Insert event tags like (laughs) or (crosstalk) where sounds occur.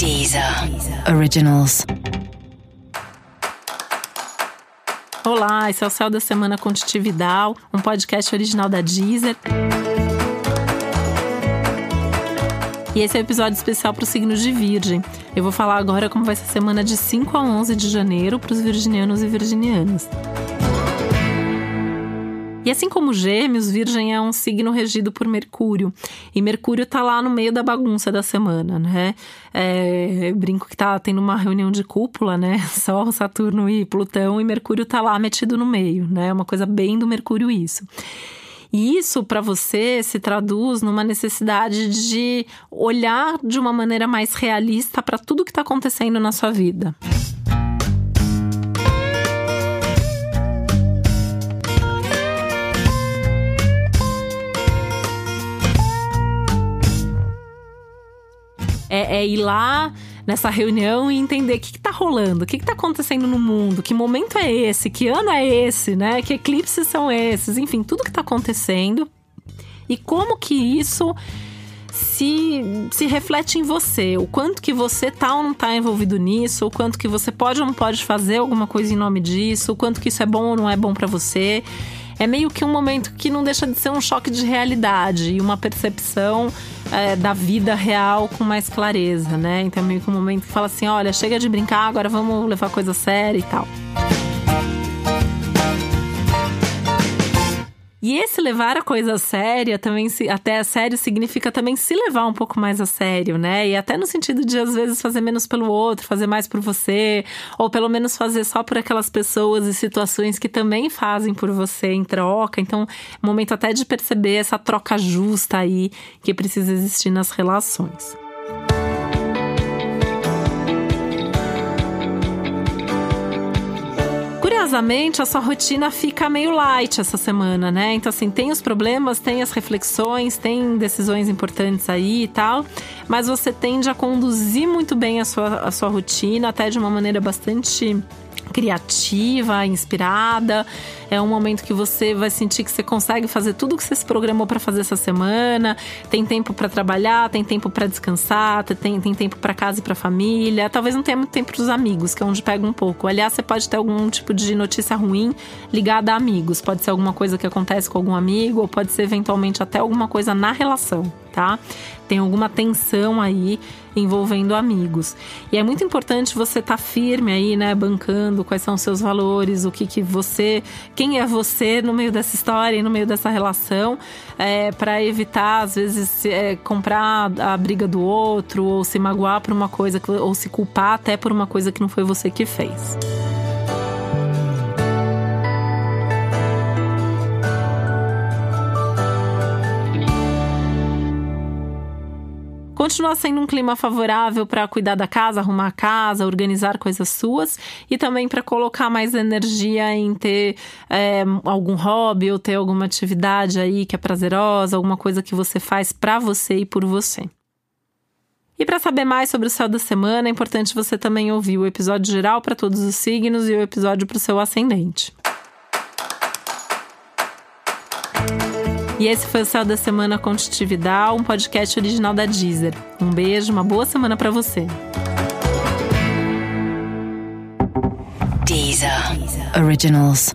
Deezer Originals. Olá, esse é o Céu da Semana Contitividade, um podcast original da Deezer. E esse é o um episódio especial para o signo de Virgem. Eu vou falar agora como vai ser a semana de 5 a 11 de janeiro para os virginianos e virginianas. E assim como Gêmeos, Virgem é um signo regido por Mercúrio. E Mercúrio tá lá no meio da bagunça da semana, né? É, brinco que tá tendo uma reunião de cúpula, né? (laughs) Sol, Saturno e Plutão, e Mercúrio tá lá metido no meio, né? É uma coisa bem do Mercúrio isso. E isso para você se traduz numa necessidade de olhar de uma maneira mais realista para tudo que está acontecendo na sua vida. É, é ir lá nessa reunião e entender o que, está rolando, o que, está acontecendo no mundo, que momento é esse, que ano é esse, né? Que eclipses são esses, enfim, tudo que está acontecendo. E como que isso se, se reflete em você, o quanto que você tá ou não tá envolvido nisso, o quanto que você pode ou não pode fazer alguma coisa em nome disso, o quanto que isso é bom ou não é bom para você é meio que um momento que não deixa de ser um choque de realidade e uma percepção é, da vida real com mais clareza, né? Então é meio que um momento que fala assim: olha, chega de brincar, agora vamos levar coisa séria e tal. E esse levar a coisa a séria também, se, até a sério, significa também se levar um pouco mais a sério, né? E até no sentido de, às vezes, fazer menos pelo outro, fazer mais por você, ou pelo menos fazer só por aquelas pessoas e situações que também fazem por você em troca. Então, momento até de perceber essa troca justa aí que precisa existir nas relações. Curiosamente, a sua rotina fica meio light essa semana, né? Então, assim, tem os problemas, tem as reflexões, tem decisões importantes aí e tal, mas você tende a conduzir muito bem a sua, a sua rotina, até de uma maneira bastante criativa, inspirada. É um momento que você vai sentir que você consegue fazer tudo que você se programou para fazer essa semana. Tem tempo para trabalhar, tem tempo para descansar, tem, tem tempo para casa e para família. Talvez não tenha muito tempo para os amigos, que é onde pega um pouco. Aliás, você pode ter algum tipo de notícia ruim ligada a amigos. Pode ser alguma coisa que acontece com algum amigo, ou pode ser eventualmente até alguma coisa na relação tá? Tem alguma tensão aí envolvendo amigos. E é muito importante você estar tá firme aí, né, bancando quais são os seus valores, o que que você, quem é você no meio dessa história e no meio dessa relação, é, para evitar às vezes é, comprar a briga do outro ou se magoar por uma coisa ou se culpar até por uma coisa que não foi você que fez. Continua sendo um clima favorável para cuidar da casa, arrumar a casa, organizar coisas suas e também para colocar mais energia em ter é, algum hobby ou ter alguma atividade aí que é prazerosa, alguma coisa que você faz para você e por você. E para saber mais sobre o céu da semana, é importante você também ouvir o episódio geral para todos os signos e o episódio para o seu ascendente. E esse foi o Céu da Semana Contitividade, um podcast original da Deezer. Um beijo, uma boa semana para você. Deezer. Originals.